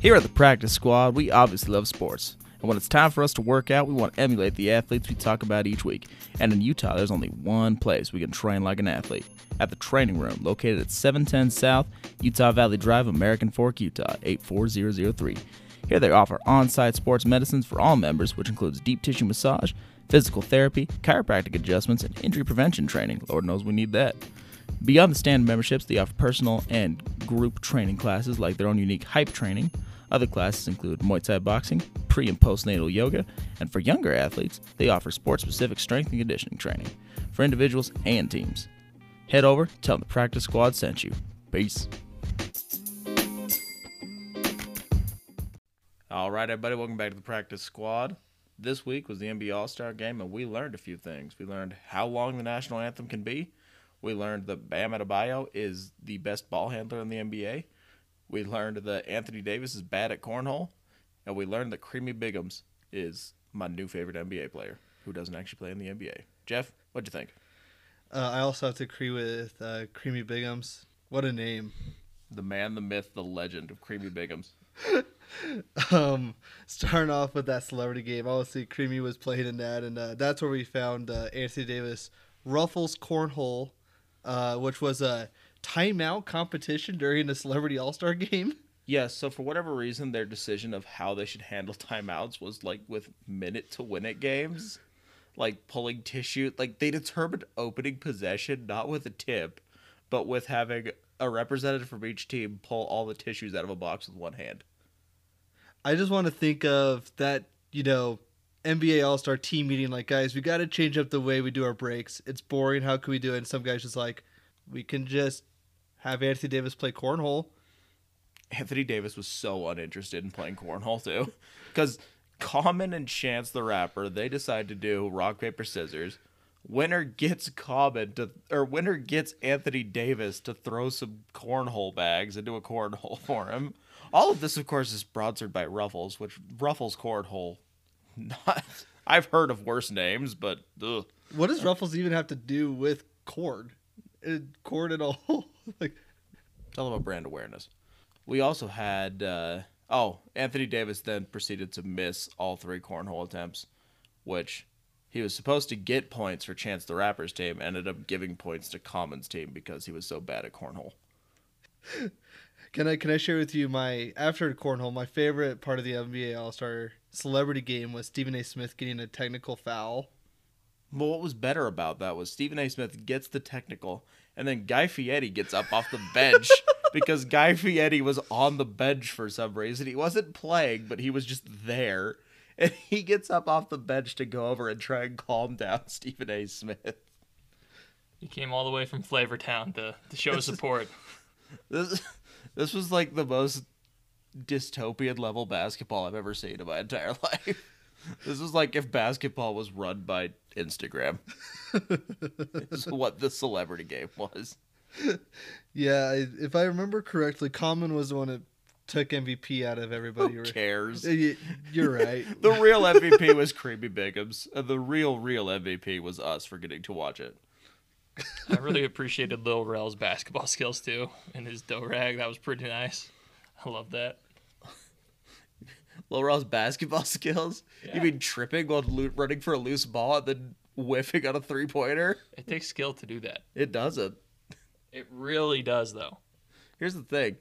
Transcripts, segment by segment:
Here at the practice squad, we obviously love sports. And when it's time for us to work out, we want to emulate the athletes we talk about each week. And in Utah, there's only one place we can train like an athlete at the training room located at 710 South, Utah Valley Drive, American Fork, Utah, 84003. Here they offer on site sports medicines for all members, which includes deep tissue massage, physical therapy, chiropractic adjustments, and injury prevention training. Lord knows we need that. Beyond the standard memberships, they offer personal and group training classes like their own unique hype training. Other classes include Muay Thai boxing, pre and postnatal yoga, and for younger athletes, they offer sport specific strength and conditioning training for individuals and teams. Head over, tell them the practice squad sent you. Peace. All right, everybody, welcome back to the practice squad. This week was the NBA All Star game, and we learned a few things. We learned how long the national anthem can be. We learned that Bam Adebayo is the best ball handler in the NBA. We learned that Anthony Davis is bad at cornhole, and we learned that Creamy Biggums is my new favorite NBA player who doesn't actually play in the NBA. Jeff, what'd you think? Uh, I also have to agree with uh, Creamy Biggums. What a name. The man, the myth, the legend of Creamy Biggums. um, starting off with that celebrity game, obviously Creamy was playing in that, and uh, that's where we found uh, Anthony Davis ruffles cornhole, uh, which was a timeout competition during the celebrity All Star game. Yes, so for whatever reason, their decision of how they should handle timeouts was like with minute to win it games, like pulling tissue. Like they determined opening possession not with a tip, but with having a representative from each team pull all the tissues out of a box with one hand. I just want to think of that, you know, NBA All Star team meeting. Like, guys, we got to change up the way we do our breaks. It's boring. How can we do it? And some guys just like, we can just have Anthony Davis play cornhole. Anthony Davis was so uninterested in playing cornhole too, because Common and Chance the Rapper they decide to do rock paper scissors. Winner gets Common to, or winner gets Anthony Davis to throw some cornhole bags into a cornhole for him. All of this, of course, is sponsored by Ruffles, which Ruffles cornhole. Not, I've heard of worse names, but ugh. What does Ruffles even have to do with cord? It, cord at all? like, Tell them about brand awareness. We also had uh, oh Anthony Davis then proceeded to miss all three cornhole attempts, which he was supposed to get points for Chance the Rapper's team. Ended up giving points to Common's team because he was so bad at cornhole. Can I can I share with you my after cornhole? My favorite part of the NBA All Star celebrity game was Stephen A. Smith getting a technical foul. Well, what was better about that was Stephen A. Smith gets the technical, and then Guy Fieri gets up off the bench because Guy Fieri was on the bench for some reason. He wasn't playing, but he was just there. And he gets up off the bench to go over and try and calm down Stephen A. Smith. He came all the way from Flavortown to, to show support. This this was like the most dystopian level basketball I've ever seen in my entire life. This is like if basketball was run by Instagram. this is what the celebrity game was. Yeah, I, if I remember correctly, Common was the one that took MVP out of everybody. Who cares? Uh, You're right. The real MVP was Creamy Biggums, and the real, real MVP was us for getting to watch it. I really appreciated Lil Rel's basketball skills too, and his do rag. That was pretty nice. I love that. Lil Rel's basketball skills? You mean tripping while lo- running for a loose ball and then whiffing on a three pointer? It takes skill to do that. It doesn't. It really does, though. Here's the thing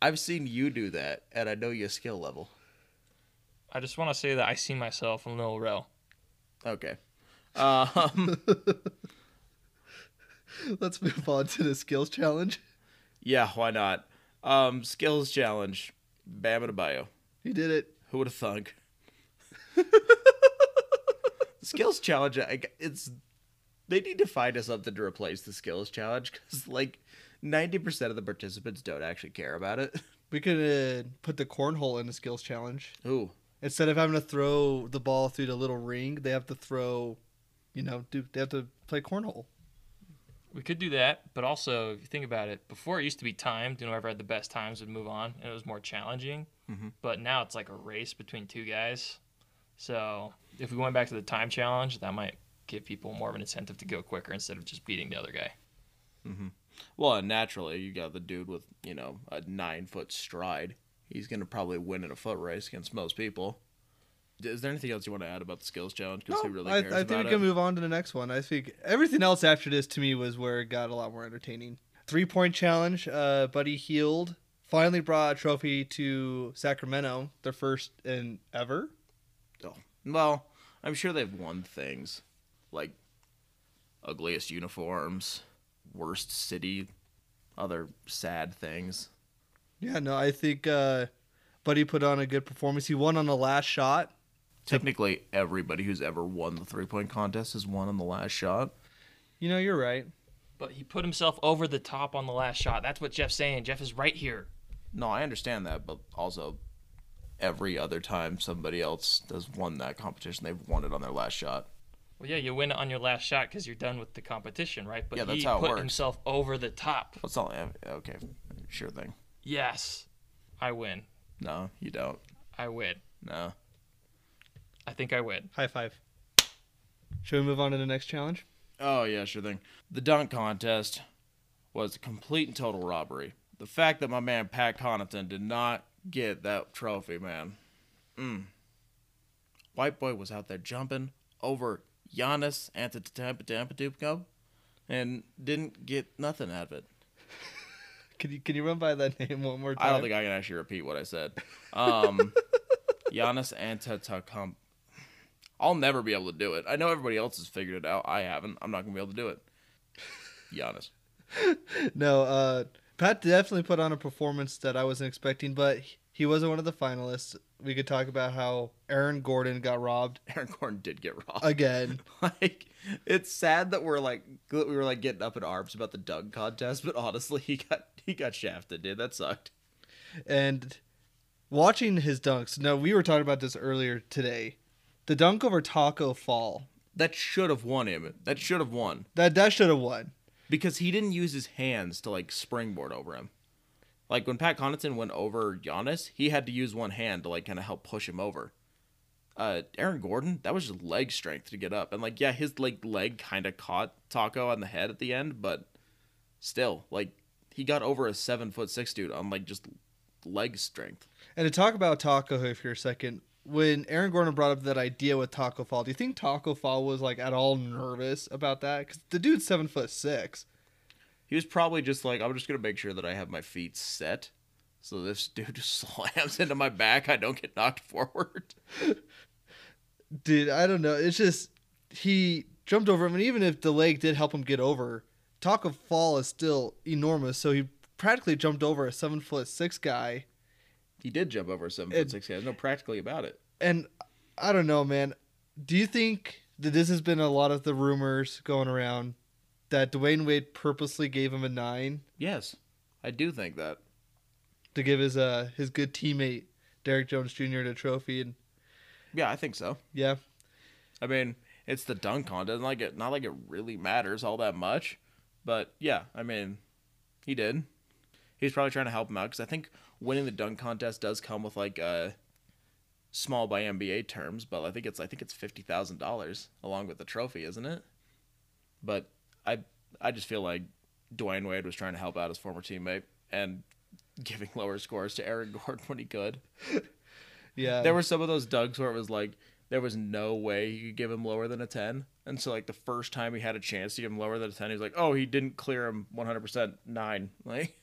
I've seen you do that, and I know your skill level. I just want to say that I see myself in Lil Rel. Okay. Um, Let's move on to the skills challenge. yeah, why not? Um, skills challenge. Bam Adebayo. He did it. Who would have thunk? skills challenge. I, g- it's they need to find us something to replace the skills challenge because like ninety percent of the participants don't actually care about it. We could uh, put the cornhole in the skills challenge. Ooh, Instead of having to throw the ball through the little ring, they have to throw, you know, do they have to play cornhole? We could do that, but also if you think about it, before it used to be timed, you know, whoever had the best times would move on, and it was more challenging. Mhm. But now it's like a race between two guys. So if we went back to the time challenge, that might give people more of an incentive to go quicker instead of just beating the other guy. well, and naturally you got the dude with you know a nine foot stride. he's gonna probably win in a foot race against most people. Is there anything else you want to add about the skills challenge? Because No, who really I, cares I think we can it? move on to the next one. I think everything else after this to me was where it got a lot more entertaining. Three point challenge. Uh, Buddy Hield finally brought a trophy to Sacramento, their first in ever. Oh, well, I'm sure they've won things like ugliest uniforms, worst city, other sad things. Yeah, no, I think uh, Buddy put on a good performance. He won on the last shot. Technically, everybody who's ever won the three point contest has won on the last shot. You know, you're right. But he put himself over the top on the last shot. That's what Jeff's saying. Jeff is right here. No, I understand that, but also every other time somebody else has won that competition, they've won it on their last shot. Well, yeah, you win it on your last shot because you're done with the competition, right? But Yeah, that's he how it put works. himself over the top. That's all. Eh, okay, sure thing. Yes, I win. No, you don't. I win. No. I think I win. High five. Should we move on to the next challenge? Oh yeah, sure thing. The dunk contest was a complete and total robbery. The fact that my man Pat Connaughton did not get that trophy, man. Mm. White boy was out there jumping over Giannis Antetokounmpo and didn't get nothing out of it. Can you can you run by that name one more time? I don't think I can actually repeat what I said. Um, Giannis Antetokounmpo. I'll never be able to do it. I know everybody else has figured it out. I haven't. I'm not gonna be able to do it. Giannis. No, uh, Pat definitely put on a performance that I wasn't expecting, but he wasn't one of the finalists. We could talk about how Aaron Gordon got robbed Aaron Gordon did get robbed. again. like it's sad that we're like we were like getting up in arms about the dunk contest, but honestly, he got he got shafted, dude. That sucked. and watching his dunks. Now we were talking about this earlier today. The dunk over Taco Fall. That should have won him. That should have won That that should have won. Because he didn't use his hands to like springboard over him. Like when Pat Connaughton went over Giannis, he had to use one hand to like kind of help push him over. Uh, Aaron Gordon, that was just leg strength to get up, and like yeah, his like leg kind of caught Taco on the head at the end, but still, like he got over a seven foot six dude on like just leg strength. And to talk about Taco here for a second, when Aaron Gordon brought up that idea with Taco Fall, do you think Taco Fall was like at all nervous about that? Because the dude's seven foot six. He was probably just like, I'm just gonna make sure that I have my feet set, so this dude just slams into my back, I don't get knocked forward. Dude, I don't know. It's just he jumped over him, and even if the leg did help him get over, Taco Fall is still enormous. So he practically jumped over a seven foot six guy. He did jump over a seven foot six guy. There's no practically about it. And I don't know, man. Do you think that this has been a lot of the rumors going around that Dwyane Wade purposely gave him a nine Yes, I do think that. to give his uh his good teammate Derrick Jones Jr. the trophy? And Yeah, I think so. yeah, I mean, it's the dunk contest. Like it, not like it really matters all that much, but yeah, I mean, he did. He's probably trying to help him out because I think winning the dunk contest does come with like a small by NBA terms, but I think it's I think it's fifty thousand dollars along with the trophy, isn't it? But I I just feel like Dwyane Wade was trying to help out his former teammate and giving lower scores to Aaron Gordon when he could. yeah. There were some of those dunks where it was like there was no way you could give him lower than a 10. And so like the first time he had a chance to give him lower than a 10, he was like, "Oh, he didn't clear him 100% 9." Like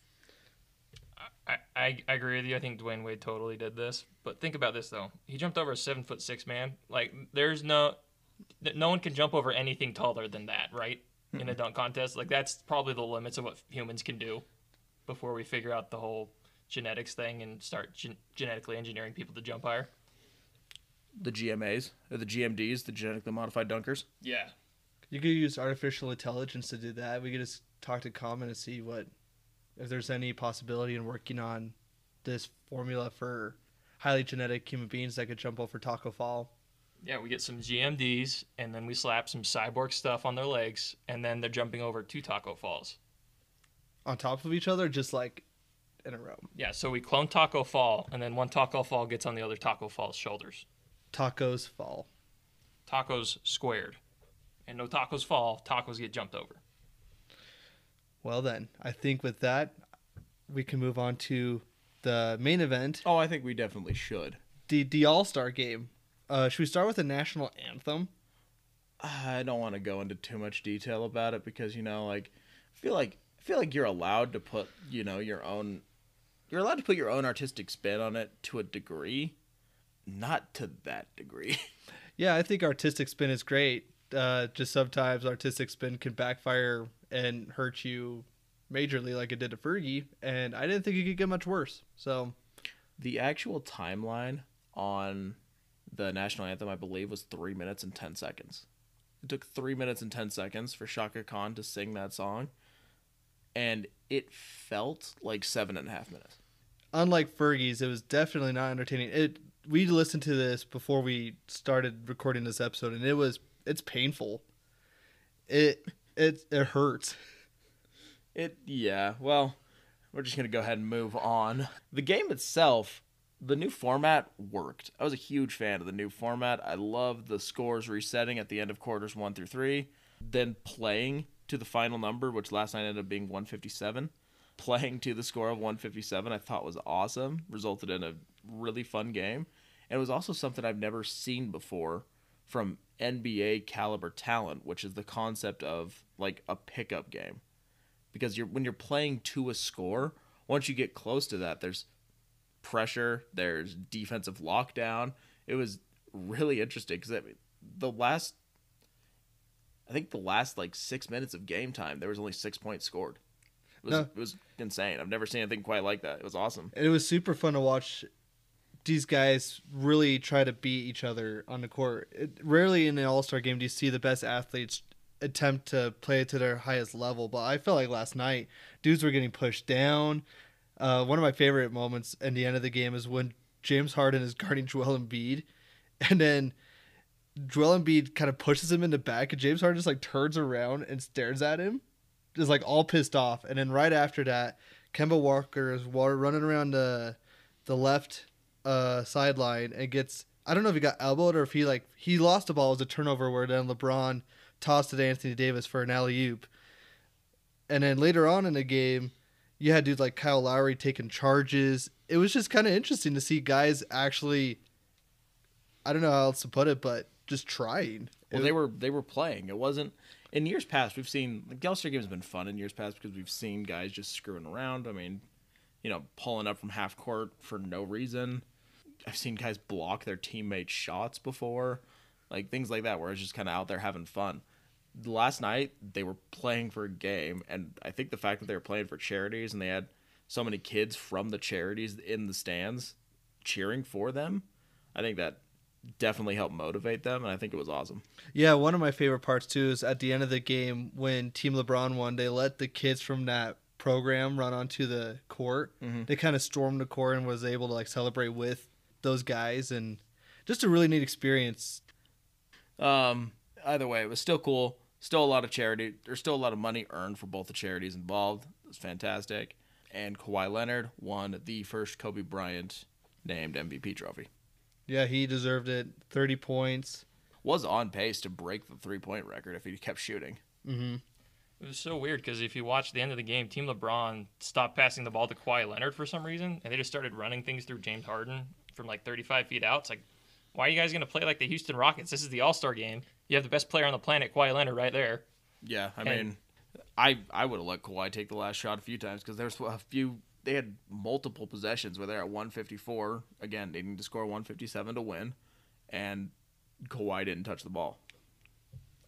I, I, I agree with you. I think Dwyane Wade totally did this. But think about this though. He jumped over a seven foot six man. Like there's no no one can jump over anything taller than that, right? In a dunk contest. Like that's probably the limits of what humans can do before we figure out the whole genetics thing and start gen- genetically engineering people to jump higher. the GMAs, or the GMDs, the genetically modified dunkers. Yeah. You could use artificial intelligence to do that. We could just talk to Common and see what if there's any possibility in working on this formula for highly genetic human beings that could jump over Taco Fall. Yeah, we get some GMDs and then we slap some cyborg stuff on their legs and then they're jumping over two taco falls. On top of each other, just like in a row. Yeah, so we clone Taco Fall, and then one Taco Fall gets on the other Taco Fall's shoulders. Tacos fall. Tacos squared. And no tacos fall, tacos get jumped over. Well then, I think with that we can move on to the main event, Oh, I think we definitely should. the the All Star game. Uh, should we start with the national anthem? I don't want to go into too much detail about it because you know, like, I feel like I feel like you're allowed to put, you know, your own. You're allowed to put your own artistic spin on it to a degree, not to that degree. Yeah, I think artistic spin is great. Uh, just sometimes artistic spin can backfire and hurt you majorly, like it did to Fergie. And I didn't think it could get much worse. So the actual timeline on the national anthem, I believe, was three minutes and ten seconds. It took three minutes and ten seconds for Chaka Khan to sing that song, and it felt like seven and a half minutes. unlike Fergie's, it was definitely not entertaining. It we listened to this before we started recording this episode, and it was it's painful. It it it hurts. It yeah, well, we're just gonna go ahead and move on. The game itself, the new format worked. I was a huge fan of the new format. I love the scores resetting at the end of quarters one through three, then playing to the final number, which last night ended up being 157. Playing to the score of 157, I thought was awesome. Resulted in a really fun game, and it was also something I've never seen before from NBA caliber talent, which is the concept of like a pickup game. Because you're when you're playing to a score once you get close to that there's pressure there's defensive lockdown. It was really interesting because the last i think the last like six minutes of game time there was only six points scored. It was, No. it was insane. I've never seen anything quite like that. It was awesome. And it was super fun to watch these guys really try to beat each other on the court. It, rarely in an All Star game do you see the best athletes attempt to play to their highest level, but I felt like last night dudes were getting pushed down. Uh, one of my favorite moments in the end of the game is when James Harden is guarding Joel Embiid, and then Joel Embiid kind of pushes him in the back, and James Harden just like turns around and stares at him, just like all pissed off. And then right after that, Kemba Walker is running around the the left uh, sideline and gets I don't know if he got elbowed or if he like he lost the ball as a turnover where then LeBron tossed it to Anthony Davis for an alley oop. And then later on in the game, you had dudes like Kyle Lowry taking charges. It was just kind of interesting to see guys actually I don't know how else to put it, but just trying. well It- they were they were playing it wasn't in years past we've seen the all-star games have been fun in years past because we've seen guys just screwing around i mean you know pulling up from half court for no reason i've seen guys block their teammates shots before like things like that where it's just kind of out there having fun last night they were playing for a game and i think the fact that they were playing for charities and they had so many kids from the charities in the stands cheering for them i think that definitely helped motivate them and i think it was awesome Yeah, one of my favorite parts too is at the end of the game when Team LeBron won, they let the kids from that program run onto the court. Mhm. They kind of stormed the court and was able to like celebrate with those guys and just a really neat experience. Um, either way, it was still cool. Still a lot of charity. There's still a lot of money earned for both the charities involved. It was fantastic. And Kawhi Leonard won the first Kobe Bryant named MVP trophy. Yeah, he deserved it. 30 points. Was on pace to break the three point record if he kept shooting. hmm It was so weird because if you watch the end of the game, Team LeBron stopped passing the ball to Kawhi Leonard for some reason, and they just started running things through James Harden from like 35 feet out. It's like, why are you guys going to play like the Houston Rockets? This is the All Star game. You have the best player on the planet, Kawhi Leonard, right there. Yeah, I And- mean, I I would have let Kawhi take the last shot a few times because there's a few. They had multiple possessions where they're at 154 again, needing to score 157 to win, and Kawhi didn't touch the ball.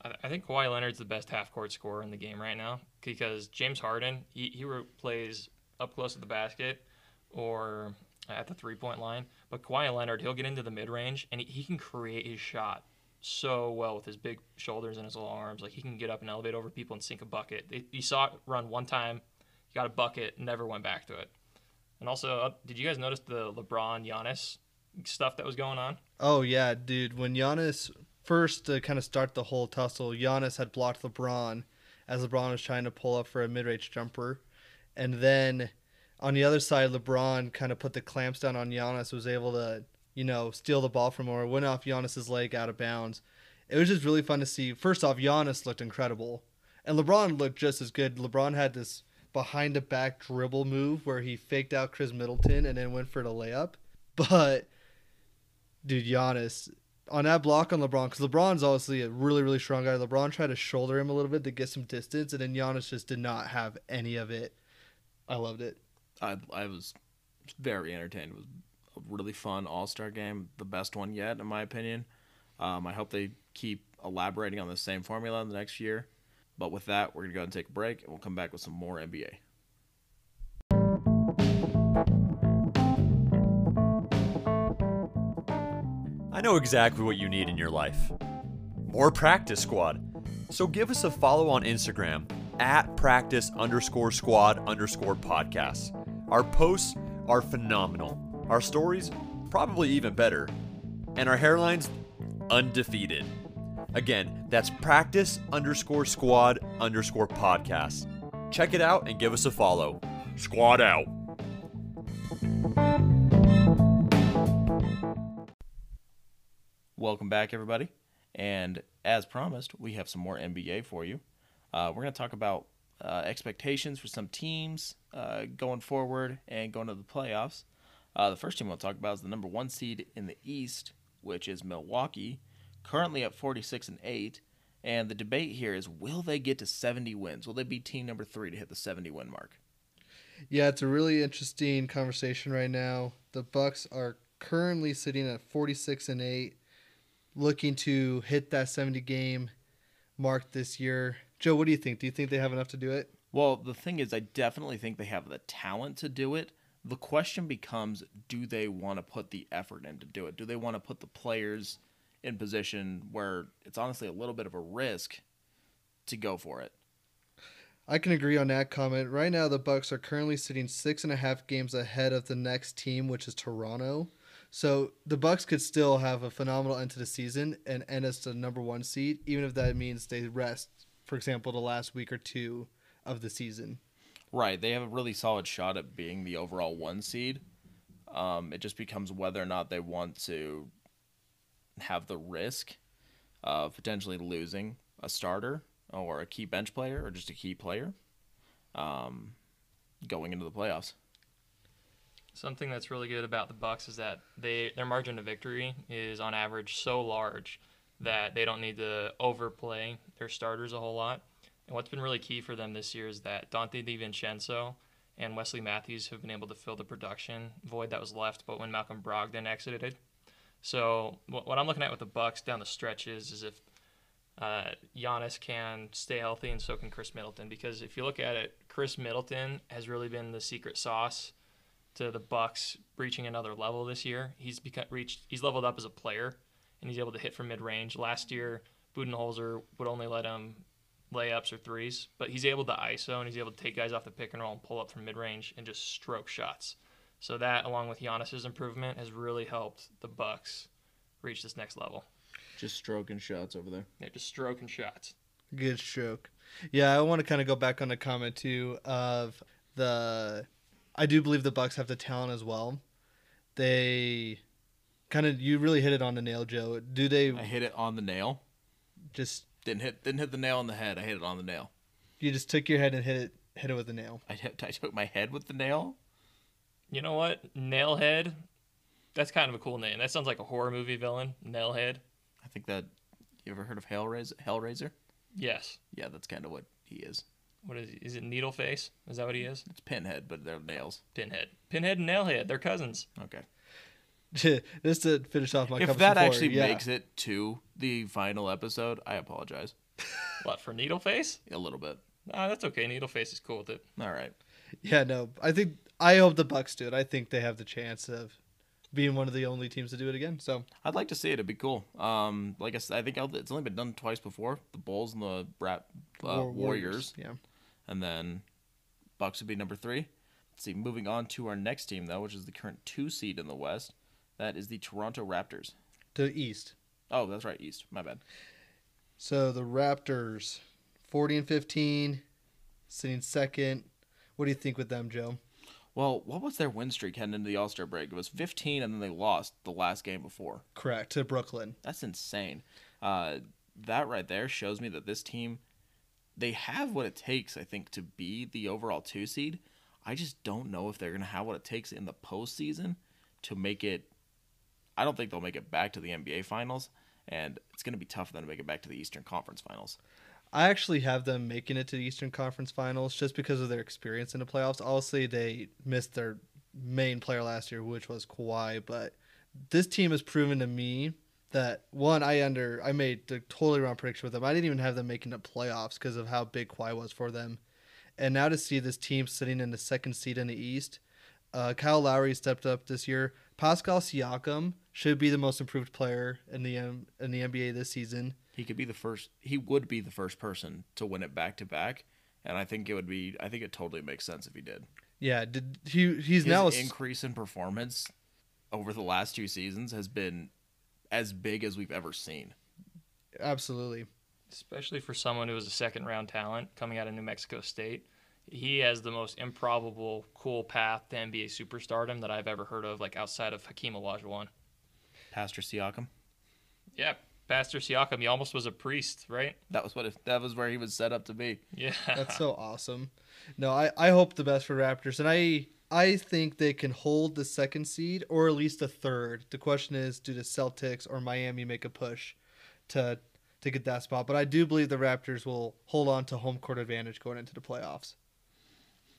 I I think Kawhi Leonard's the best half court scorer in the game right now because James Harden he he plays up close to the basket or at the three point line, but Kawhi Leonard he'll get into the mid range and he, he can create his shot so well with his big shoulders and his long arms. Like he can get up and elevate over people and sink a bucket. You saw it run one time, he got a bucket, never went back to it. And also, uh, did you guys notice the LeBron Giannis stuff that was going on? Oh, yeah, dude. When Giannis first to kind of start the whole tussle, Giannis had blocked LeBron as LeBron was trying to pull up for a mid range jumper. And then on the other side, LeBron kind of put the clamps down on Giannis, was able to, you know, steal the ball from him or went off Giannis's leg out of bounds. It was just really fun to see. First off, Giannis looked incredible. And LeBron looked just as good. LeBron had this behind the back dribble move where he faked out Khris Middleton and then went for the layup. But dude, Giannis on that block on LeBron, because LeBron's obviously a really really strong guy. LeBron tried to shoulder him a little bit to get some distance, and then Giannis just did not have any of it. I loved it. I I was very entertained. It was a really fun All Star game, the best one yet, in my opinion. Um, I hope they keep elaborating on the same formula in the next year. But with that, we're gonna go ahead and take a break, and we'll come back with some more NBA. I know exactly what you need in your life more practice squad. So give us a follow on Instagram at practice underscore squad underscore podcast. Our posts are phenomenal. Our stories, probably even better. And our hairlines, undefeated. Again, that's practice underscore squad underscore podcast. Check it out and give us a follow. Squad out. Welcome back, everybody. And as promised, we have some more NBA for you. Uh, we're going to talk about uh, expectations for some teams uh, going forward and going to the playoffs. Uh, the first team we'll talk about is the number one seed in the East, which is Milwaukee, currently at 46 and 8. And the debate here is will they get to 70 wins? Will they be team number three to hit the 70 win mark? Yeah, it's a really interesting conversation right now. The Bucks are currently sitting at 46 and 8, looking to hit that 70 game mark this year. Joe, what do you think? Do you think they have enough to do it? Well, the thing is, I definitely think they have the talent to do it. The question becomes do they want to put the effort in to do it? Do they want to put the players in position where it's honestly a little bit of a risk to go for it? I can agree on that comment. Right now, the Bucks are currently sitting six and a half games ahead of the next team, which is Toronto. So the Bucks could still have a phenomenal end to the season and end as the number one seed, even if that means they rest, for example, the last week or two of the season. Right. They have a really solid shot at being the overall one seed. Um, it just becomes whether or not they want to have the risk of potentially losing a starter or a key bench player or just a key player um, going into the playoffs. Something that's really good about the Bucks is that they their margin of victory is on average so large that they don't need to overplay their starters a whole lot. And what's been really key for them this year is that Dante DiVincenzo and Wesley Matthews have been able to fill the production void that was left, but when Malcolm Brogdon exited. So what I'm looking at with the Bucks down the stretch is, is if uh, Giannis can stay healthy and so can Khris Middleton. Because if you look at it, Khris Middleton has really been the secret sauce to the Bucks reaching another level this year. He's become reached he's leveled up as a player and he's able to hit from mid range. Last year, Budenholzer would only let him layups or threes, but he's able to ISO and he's able to take guys off the pick and roll and pull up from mid range and just stroke shots. So that, along with Giannis's improvement, has really helped the Bucks reach this next level. Just stroking shots over there. They're just stroking shots. Good stroke. Yeah, I want to kind of go back on the comment too of the. I do believe the Bucks have the talent as well. They kind of you really hit it on the nail, Joe. Do they I hit it on the nail. just Didn't hit didn't hit the nail on the head. I hit it on the nail. you just took your head and hit it hit it with a nail? I, hit, I took my head with the nail. You know what? Nailhead. That's kind of a cool name. That sounds like a horror movie villain. Nailhead. I think that you ever heard of Hellraiser? Hellraiser? Yes. Yeah, that's kind of what he is. What is he? Is it Needleface? Is that what he is? It's Pinhead, but they're nails. Pinhead. Pinhead and Nailhead. They're cousins. Okay. just to finish off my if that actually yeah. makes it to the final episode, I apologize What for Needleface? a little bit. Nah, that's okay. Needleface is cool with it. All right. Yeah, no. I think I hope the Bucks do it. I think they have the chance of being one of the only teams to do it again. So I'd like to see it. It'd be cool. Um, like I said, I think it's only been done twice before. The Bulls and the Brat uh, War- Warriors, Yeah. and then Bucks would be number three. Let's see. Moving on to our next team, though, which is the current two seed in the West. That is the Toronto Raptors. To East. Oh, that's right, East. My bad. So the Raptors, forty and fifteen, sitting second. What do you think with them, Joe? Well, what was their win streak heading into the All Star break? It was 15, and then they lost the last game before. Correct to Brooklyn. That's insane. Uh, that right there shows me that this team they have what it takes, I think, to be the overall two seed. I just don't know if they're going to have what it takes in the postseason to make it. I don't think they'll make it back to the NBA Finals, and it's going to be tough for them to make it back to the Eastern Conference Finals. I actually have them making it to the Eastern Conference Finals just because of their experience in the playoffs. Obviously, they missed their main player last year, which was Kawhi, but this team has proven to me that one, I under I made the totally wrong prediction with them. I didn't even have them making the playoffs because of how big Kawhi was for them. And now to see this team sitting in the second seed in the East, uh, Kyle Lowry stepped up this year. Pascal Siakam should be the most improved player in the um, in the NBA this season. He could be the first. He would be the first person to win it back to back, and I think it would be. I think it totally makes sense if he did. Yeah, did he? He's His now a, increase in performance over the last two seasons has been as big as we've ever seen. absolutely. especially for someone who was a second round talent coming out of New Mexico State. He has the most improbable, cool path to NBA superstardom that I've ever heard of, like outside of Hakeem Olajuwon. Pastor Siakam. Yeah, Pastor Siakam, he almost was a priest, right? That was what it, that was where he was set up to be. Yeah, That's so awesome. No, I, I hope the best for Raptors, and I I think they can hold the second seed or at least a third. The question is, do the Celtics or Miami make a push to to get that spot? But I do believe the Raptors will hold on to home court advantage going into the playoffs.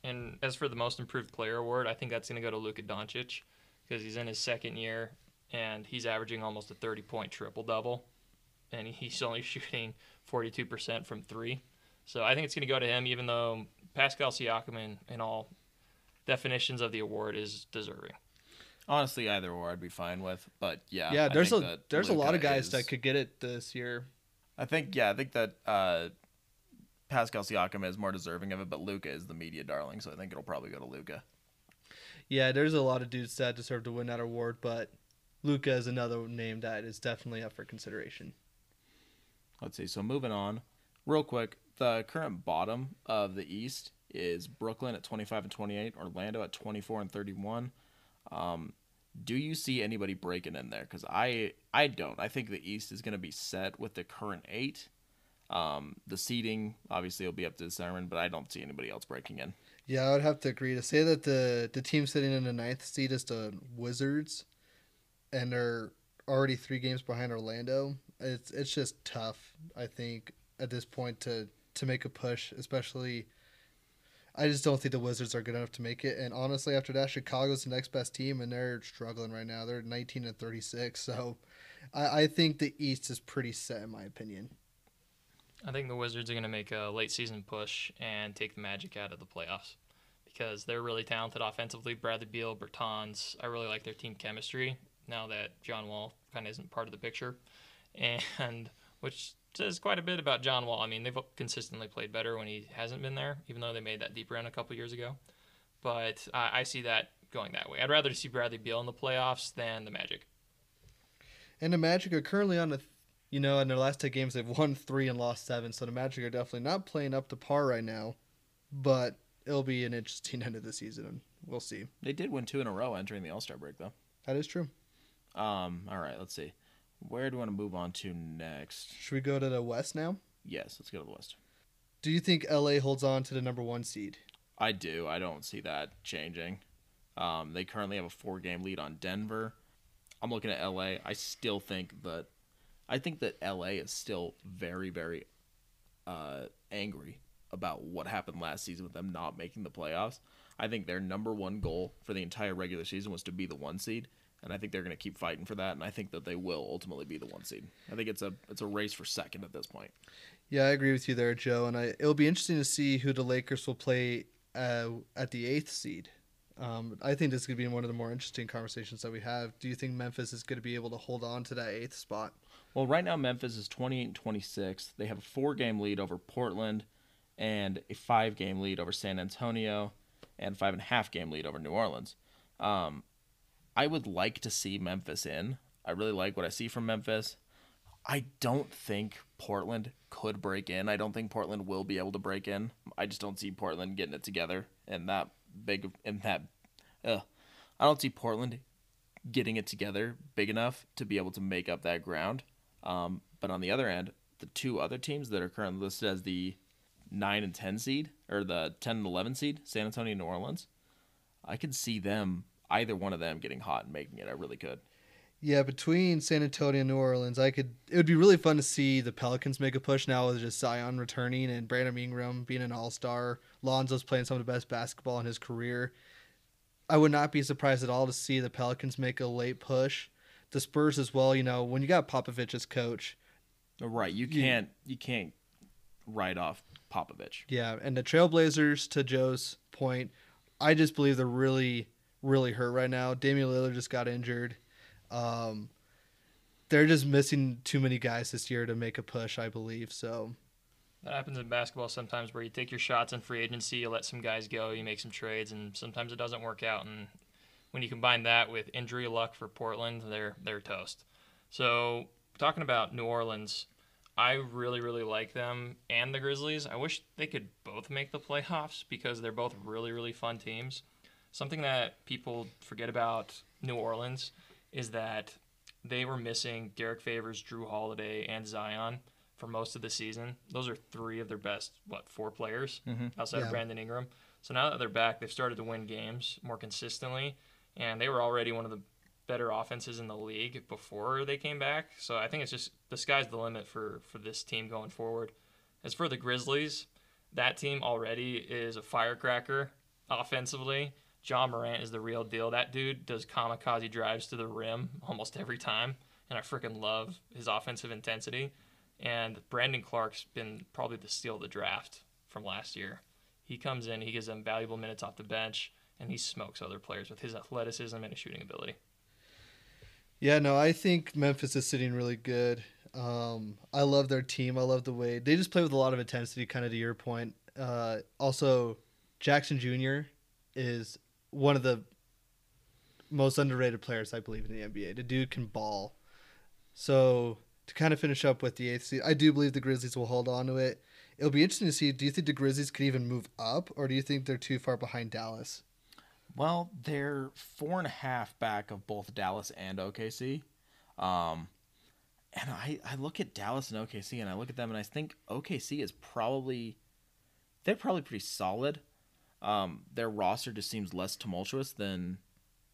And as for the most improved player award, I think that's going to go to Luka Doncic because he's in his second year and he's averaging almost a 30 point triple double. And he's only shooting 42% from three. So I think it's going to go to him, even though Pascal Siakam, in, in all definitions of the award, is deserving. Honestly, either or I'd be fine with. But yeah, Yeah, there's a think that there's a lot of guys is- that could get it this year. I think yeah, I think that uh, Pascal Siakam is more deserving of it, but Luka is the media darling, so I think it'll probably go to Luka. Yeah, there's a lot of dudes that deserve to win that award, but Luka is another name that is definitely up for consideration. Let's see. So moving on, real quick, the current bottom of the East is Brooklyn at 25 and 28, Orlando at 24 and 31. Um, do you see anybody breaking in there? Because I I don't. I think the East is going to be set with the current eight. Um, the seeding obviously will be up to determine, but I don't see anybody else breaking in. Yeah, I would have to agree to say that the the team sitting in the ninth seed is the Wizards, and they're already three games behind Orlando. It's it's just tough. I think at this point to to make a push, especially. I just don't think the Wizards are good enough to make it. And honestly, after that, Chicago's the next best team, and they're struggling right now. They're 19 and 36. So, I, I think the East is pretty set, in my opinion. I think the Wizards are going to make a late season push and take the Magic out of the playoffs because they're really talented offensively. Bradley Beal, Bertans, I really like their team chemistry now that John Wall kind of isn't part of the picture, and which says quite a bit about John Wall. I mean, they've consistently played better when he hasn't been there, even though they made that deep run a couple years ago. But uh, I see that going that way. I'd rather see Bradley Beal in the playoffs than the Magic. And the Magic are currently on the, you know, in their last two games they've won three and lost seven. So the Magic are definitely not playing up to par right now, but it'll be an interesting end of the season. and We'll see. They did win two in a row entering the All Star break, though. That is true. Um, all right, let's see. Where do we want to move on to next? Should we go to the West now? Yes, let's go to the West. Do you think LA holds on to the number one seed? I do. I don't see that changing. Um, they currently have a four game lead on Denver. I'm looking at LA. I still think that I think that LA is still very, very uh, angry about what happened last season with them not making the playoffs. I think their number one goal for the entire regular season was to be the one seed, and I think they're going to keep fighting for that. And I think that they will ultimately be the one seed. I think it's a it's a race for second at this point. Yeah, I agree with you there, Joe. And I, it'll be interesting to see who the Lakers will play uh, at the eighth seed. Um, I think this is going to be one of the more interesting conversations that we have. Do you think Memphis is going to be able to hold on to that eighth spot? Well, right now Memphis is 28 and 26. They have a four game lead over Portland and a five game lead over San Antonio and five and a half game lead over New Orleans. Um, I would like to see Memphis in. I really like what I see from Memphis. I don't think Portland could break in. I don't think Portland will be able to break in. I just don't see Portland getting it together and that big and that. Uh, I don't see Portland getting it together big enough to be able to make up that ground. Um, but on the other end, the two other teams that are currently listed as the nine and ten seed or the ten and eleven seed, San Antonio, and New Orleans. I could see them either one of them getting hot and making it. I really could. Yeah, between San Antonio and New Orleans, I could. It would be really fun to see the Pelicans make a push now with just Zion returning and Brandon Ingram being an All Star. Lonzo's playing some of the best basketball in his career. I would not be surprised at all to see the Pelicans make a late push. The Spurs as well. You know, when you got Popovich as coach, oh, Right, you You- can't you can't write off Popovich. yeah, and the Trailblazers. To Joe's point, I just believe they're really, really hurt right now. Damian Lillard just got injured. Um, they're just missing too many guys this year to make a push. I believe so. That happens in basketball sometimes where you take your shots in free agency, you let some guys go, you make some trades, and sometimes it doesn't work out. And when you combine that with injury luck for Portland, they're they're toast. So talking about New Orleans, I really really like them and the Grizzlies. I wish they could both make the playoffs because they're both really really fun teams. Something that people forget about New Orleans is that they were missing Derrick Favors, Jrue Holiday, and Zion for most of the season. Those are three of their best, what, four players mm-hmm. outside Yeah. of Brandon Ingram. So now that they're back, they've started to win games more consistently, and they were already one of the better offenses in the league before they came back. So I think it's just the sky's the limit for for this team going forward. As for the Grizzlies, that team already is a firecracker offensively. Ja Morant is the real deal. That dude does kamikaze drives to the rim almost every time, and I freaking love his offensive intensity. And Brandon Clarke's been probably the steal of the draft from last year. He comes in, he gives them valuable minutes off the bench, and he smokes other players with his athleticism and his shooting ability. Yeah, no, I think Memphis is sitting really good. Um, I love their team. I love the way they just play with a lot of intensity. Kind of to your point. Uh, also, Jackson Jr. is one of the most underrated players I believe in the NBA. The dude can ball. So to kind of finish up with the eighth seed, I do believe the Grizzlies will hold on to it. It'll be interesting to see. Do you think the Grizzlies could even move up, or do you think they're too far behind Dallas? Well, they're four and a half back of both Dallas and OKC. Um, and I, I look at Dallas and OKC and I look at them and I think OKC is probably they're probably pretty solid. Um, their roster just seems less tumultuous than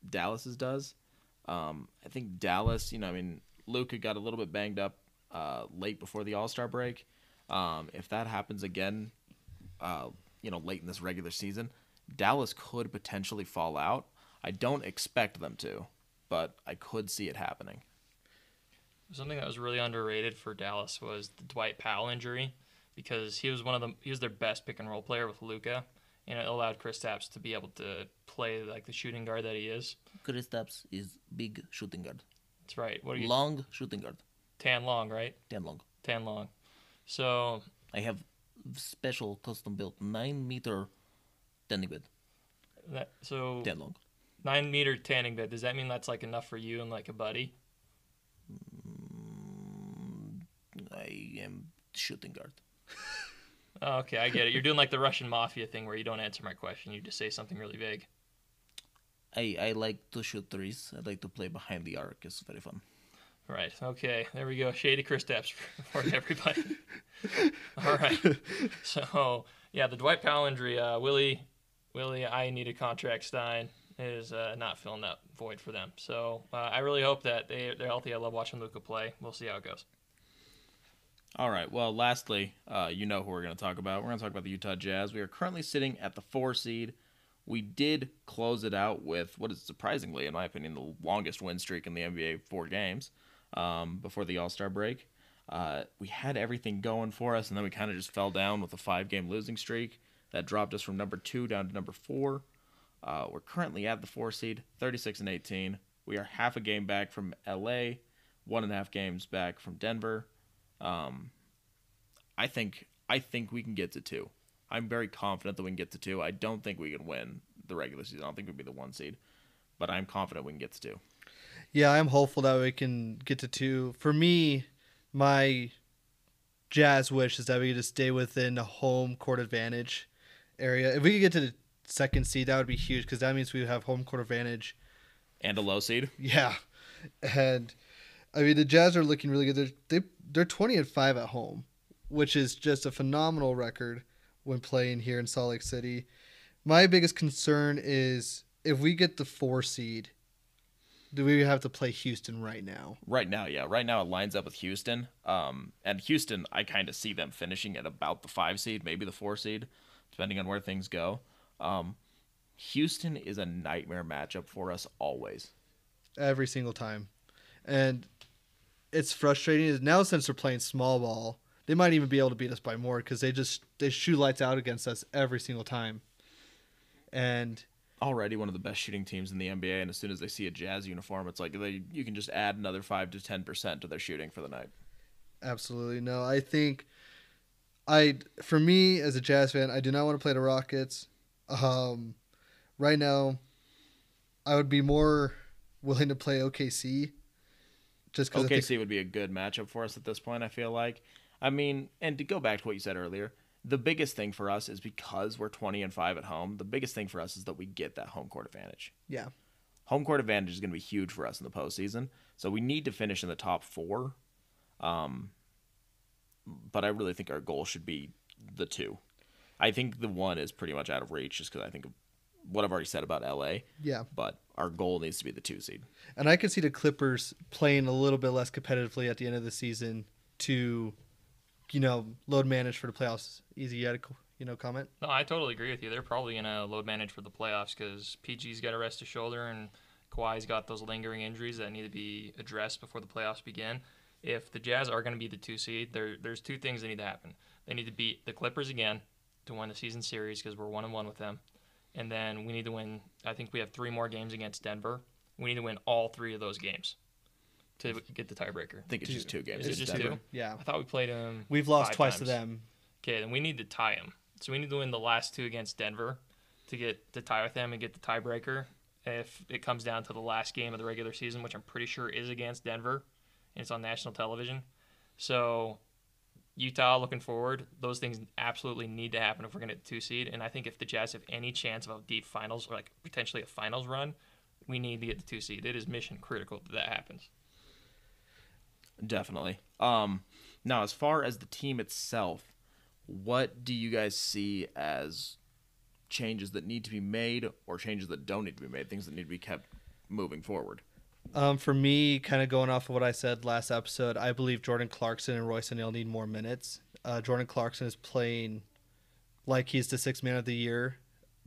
Dallas's does. Um, I think Dallas, you know, I mean, Luka got a little bit banged up uh, late before the All Star break. Um, if that happens again, uh, you know, late in this regular season, Dallas could potentially fall out. I don't expect them to, but I could see it happening. Something that was really underrated for Dallas was the Dwight Powell injury because he was one of the he was their best pick and roll player with Luka, and it allowed Kristaps to be able to play like the shooting guard that he is. Kristaps is big shooting guard, That's right. What are you? long shooting guard, Tan long, right? Tan long. Tan long. So I have special custom built nine meter tanning bed, that so ten long. nine meter tanning bed. Does that mean that's like enough for you and like a buddy? Mm, I am shooting guard. Oh, okay, I get it. You're doing like the Russian mafia thing where you don't answer my question. You just say something really vague. I, I like to shoot threes. I like to play behind the arc. It's very fun. Right. Okay. There we go. Shady Kristaps for everybody. All right. So yeah, the Dwight Powell injury. Uh, Willie, Willie, I need a contract. Stein is uh, not filling that void for them. So uh, I really hope that they they're healthy. I love watching Luka play. We'll see how it goes. All right. Well, lastly, uh, you know who we're going to talk about. We're going to talk about the Utah Jazz. We are currently sitting at the four seed. We did close it out with what is surprisingly, in my opinion, the longest win streak in the NBA, four games um, before the All Star break. Uh, we had everything going for us, and then we kind of just fell down with a five game losing streak that dropped us from number two down to number four. Uh, we're currently at the four seed, 36 and 18. We are half a game back from LA, one and a half games back from Denver. Um, I think I think we can get to two. I'm very confident that we can get to two. I don't think we can win the regular season. I don't think we'd be the one seed, but I'm confident we can get to two. Yeah, I'm hopeful that we can get to two. For me, my Jazz wish is that we could just stay within a home court advantage area. If we could get to the second seed, that would be huge because that means we would have home court advantage. And a low seed. Yeah, and I mean the Jazz are looking really good. They're they, they're 20 and five at home, which is just a phenomenal record. when playing here in Salt Lake City. My biggest concern is if we get the four seed, do we have to play Houston right now? Right now, yeah. Right now, it lines up with Houston. Um, and Houston, I kind of see them finishing at about the five seed, maybe the four seed, depending on where things go. Um, Houston is a nightmare matchup for us always. Every single time. And it's frustrating. Now, since they're playing small ball, they might even be able to beat us by more because they just they shoot lights out against us every single time. And already one of the best shooting teams in the NBA, and as soon as they see a Jazz uniform, it's like they you can just add another five to ten percent to their shooting for the night. Absolutely no. I think I for me as a Jazz fan, I do not want to play the Rockets. Um, right now, I would be more willing to play OKC. Just because OKC think... would be a good matchup for us at this point. I feel like. I mean, and to go back to what you said earlier, the biggest thing for us is because we're 20 and 5 at home the biggest thing for us is that we get that home court advantage yeah home court advantage is going to be huge for us in the postseason so we need to finish in the top four um, but i really think our goal should be the two i think the one is pretty much out of reach just because i think of what i've already said about la yeah but our goal needs to be the two seed and i can see the clippers playing a little bit less competitively at the end of the season to you know, load manage for the playoffs. Easy, you had a you know comment? No, I totally agree with you. They're probably gonna load manage for the playoffs because PG's got to rest his shoulder and Kawhi's got those lingering injuries that need to be addressed before the playoffs begin. If the Jazz are going to be the two seed, there there's two things that need to happen. They need to beat the Clippers again to win the season series because we're one and one with them, and then we need to win. I think we have three more games against Denver. We need to win all three of those games to get the tiebreaker. I think it's two. just two games. Is it just two? Yeah. I thought we played them. We've lost twice times. to them. Okay, then we need to tie them. So we need to win the last two against Denver to get to tie with them and get the tiebreaker. If it comes down to the last game of the regular season, which I'm pretty sure is against Denver, and it's on national television. So Utah looking forward, those things absolutely need to happen if we're going to two seed. And I think if the Jazz have any chance of a deep finals or like potentially a finals run, we need to get the two seed. It is mission critical that that happens. Definitely. Um, now, as far as the team itself, what do you guys see as changes that need to be made or changes that don't need to be made, things that need to be kept moving forward? Um, for me, kind of going off of what I said last episode, I believe Jordan Clarkson and Royce O'Neale need more minutes. Uh, Jordan Clarkson is playing like he's the sixth man of the year.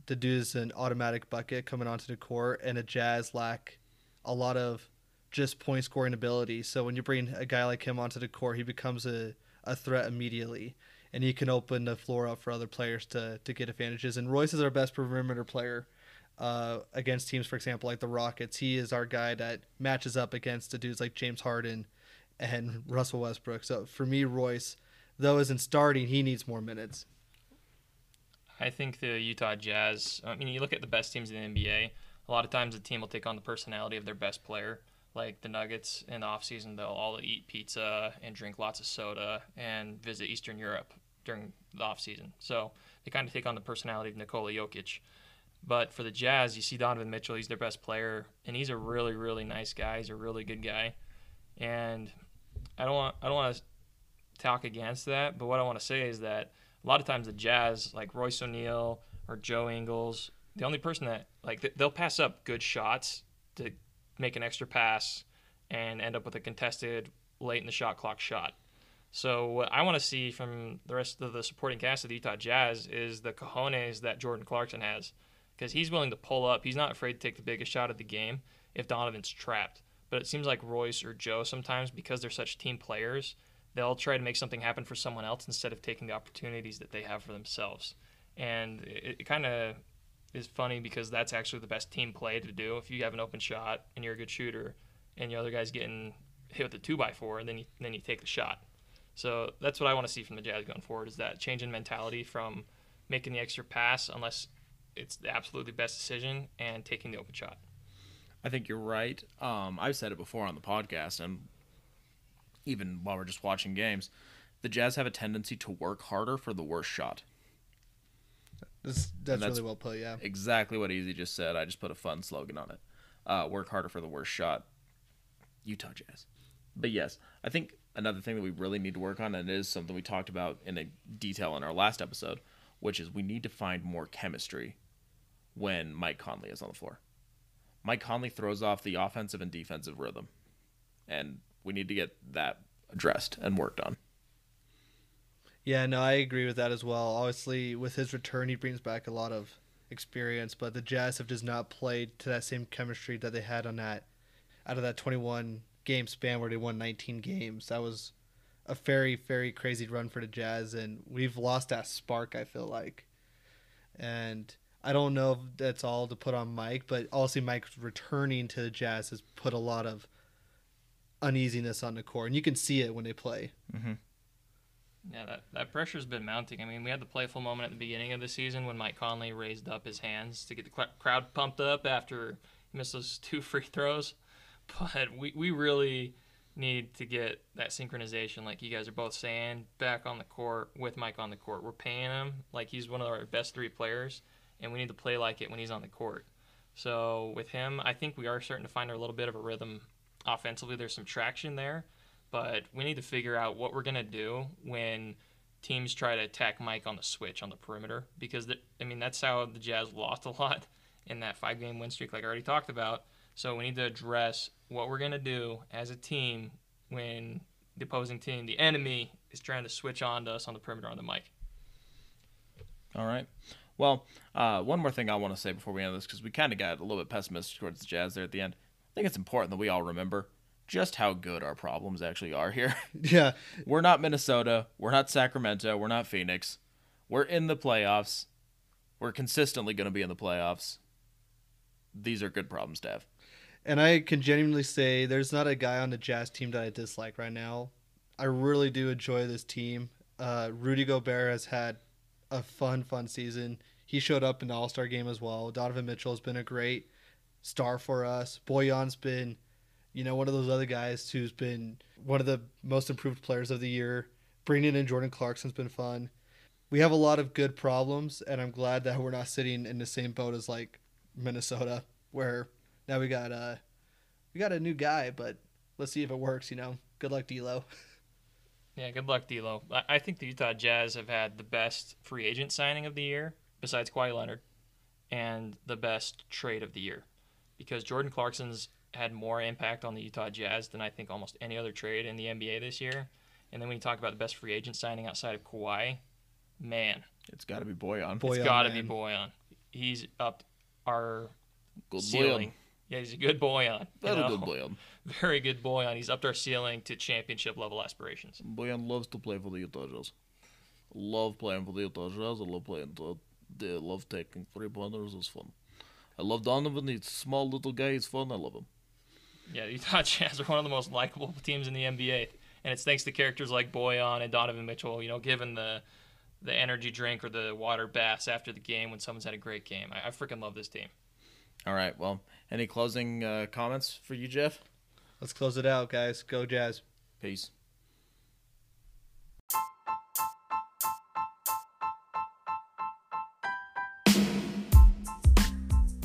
The dude is an automatic bucket coming onto the court, and a Jazz lack a lot of just point scoring ability. So when you bring a guy like him onto the court, he becomes a, a threat immediately. And he can open the floor up for other players to, to get advantages. And Royce is our best perimeter player uh, against teams, for example, like the Rockets. He is our guy that matches up against the dudes like James Harden and Russell Westbrook. So for me, Royce, though isn't starting, he needs more minutes. I think the Utah Jazz, I mean, you look at the best teams in the NBA, a lot of times the team will take on the personality of their best player like the Nuggets in the off season, they'll all eat pizza and drink lots of soda and visit Eastern Europe during the off season. So they kind of take on the personality of Nikola Jokic. But for the Jazz, you see Donovan Mitchell, he's their best player, and he's a really, really nice guy. He's a really good guy. And I don't want I don't want to talk against that, but what I want to say is that a lot of times the Jazz, like Royce O'Neale or Joe Ingles, the only person that like they'll pass up good shots to make an extra pass and end up with a contested late in the shot clock shot. So what I want to see from the rest of the supporting cast of the Utah Jazz is the cojones that Jordan Clarkson has, because he's willing to pull up. He's not afraid to take the biggest shot of the game if Donovan's trapped. But it seems like Royce or Joe sometimes, because they're such team players, they'll try to make something happen for someone else instead of taking the opportunities that they have for themselves. And it, it kind of is funny because that's actually the best team play to do. If you have an open shot and you're a good shooter, and the other guy's getting hit with a two by four, and then you then you take the shot. So that's what I want to see from the Jazz going forward is that change in mentality from making the extra pass unless it's the absolutely best decision and taking the open shot. I think you're right. Um, I've said it before on the podcast, and even while we're just watching games, the Jazz have a tendency to work harder for the worst shot. That's, that's, that's, really well put, yeah. Exactly what Easy just said. I just put a fun slogan on it. Uh, work harder for the worst shot. Utah Jazz. But yes, I think another thing that we really need to work on, and it is something we talked about in a detail in our last episode, which is we need to find more chemistry when Mike Conley is on the floor. Mike Conley throws off the offensive and defensive rhythm, and we need to get that addressed and worked on. Yeah, no, I agree with that as well. Obviously, with his return, he brings back a lot of experience, but the Jazz have just not played to that same chemistry that they had on that out of that 21 game span where they won 19 games. That was a very, very crazy run for the Jazz, and we've lost that spark. I feel like, and I don't know if that's all to put on Mike, but also Mike returning to the Jazz has put a lot of uneasiness on the court, and you can see it when they play. Mm-hmm. Yeah, that, that pressure's been mounting. I mean, we had the playful moment at the beginning of the season when Mike Conley raised up his hands to get the cl- crowd pumped up after he missed those two free throws. But we, we really need to get that synchronization, like you guys are both saying, back on the court with Mike on the court. We're paying him like he's one of our best three players, and we need to play like it when he's on the court. So with him, I think we are starting to find a little bit of a rhythm offensively. There's some traction there but we need to figure out what we're going to do when teams try to attack Mike on the switch on the perimeter because the, I mean that's how the Jazz lost a lot in that five game win streak like I already talked about. So we need to address what we're going to do as a team when the opposing team, the enemy is trying to switch on to us on the perimeter on the mic. All right. Well, uh, one more thing I want to say before we end this because we kind of got a little bit pessimistic towards the Jazz there at the end. I think it's important that we all remember just how good our problems actually are here. Yeah, we're not Minnesota. We're not Sacramento. We're not Phoenix. We're in the playoffs. We're consistently going to be in the playoffs. These are good problems to have. And I can genuinely say there's not a guy on the Jazz team that I dislike right now. I really do enjoy this team. Uh, Rudy Gobert has had a fun, fun season. He showed up in the All Star game as well. Donovan Mitchell has been a great star for us. Bojan's been you know, one of those other guys who's been one of the most improved players of the year. Bringing in Jordan Clarkson's been fun. We have a lot of good problems, and I'm glad that we're not sitting in the same boat as like Minnesota, where now we got uh we got a new guy, but let's see if it works. You know, good luck, D'Lo. Yeah, good luck, D'Lo. I think the Utah Jazz have had the best free agent signing of the year, besides Kawhi Leonard, and the best trade of the year, because Jordan Clarkson's had more impact on the Utah Jazz than I think almost any other trade in the NBA this year. And then when you talk about the best free agent signing outside of Kawhi, man, it's got to be Bojan. Bojan it's got to be Bojan. He's up our good ceiling. Bojan. Yeah, he's a good Bojan. Very know? good Bojan. Very good Bojan. He's upped our ceiling to championship level aspirations. Bojan loves to play for the Utah Jazz. Love playing for the Utah Jazz. I love playing. To, they love taking three pointers. It's fun. I love Donovan. He's a small little guy. He's fun. I love him. Yeah, the Utah Jazz are one of the most likable teams in the NBA, and it's thanks to characters like Bojan and Donovan Mitchell. You know, given the the energy drink or the water baths after the game when someone's had a great game. I, I freaking love this team. All right. Well, any closing uh, comments for you, Jeff? Let's close it out, guys. Go Jazz. Peace.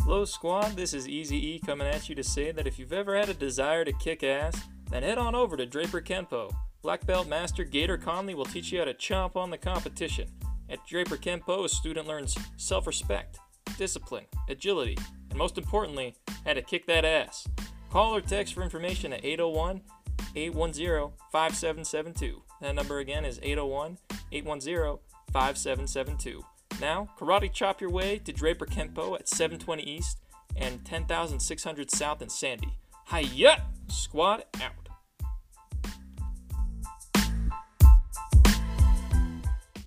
Hello, squad. This is Easy E coming at you to say that if you've ever had a desire to kick ass, then head on over to Draper Kenpo. Black Belt Master Gator Conley will teach you how to chomp on the competition. At Draper Kenpo, a student learns self respect, discipline, agility, and most importantly, how to kick that ass. Call or text for information at 801 810 5772. That number again is 801 810 5772. Now, karate chop your way to Draper Kenpo at 720 East and 10,600 South in Sandy. Hiya! Squad out.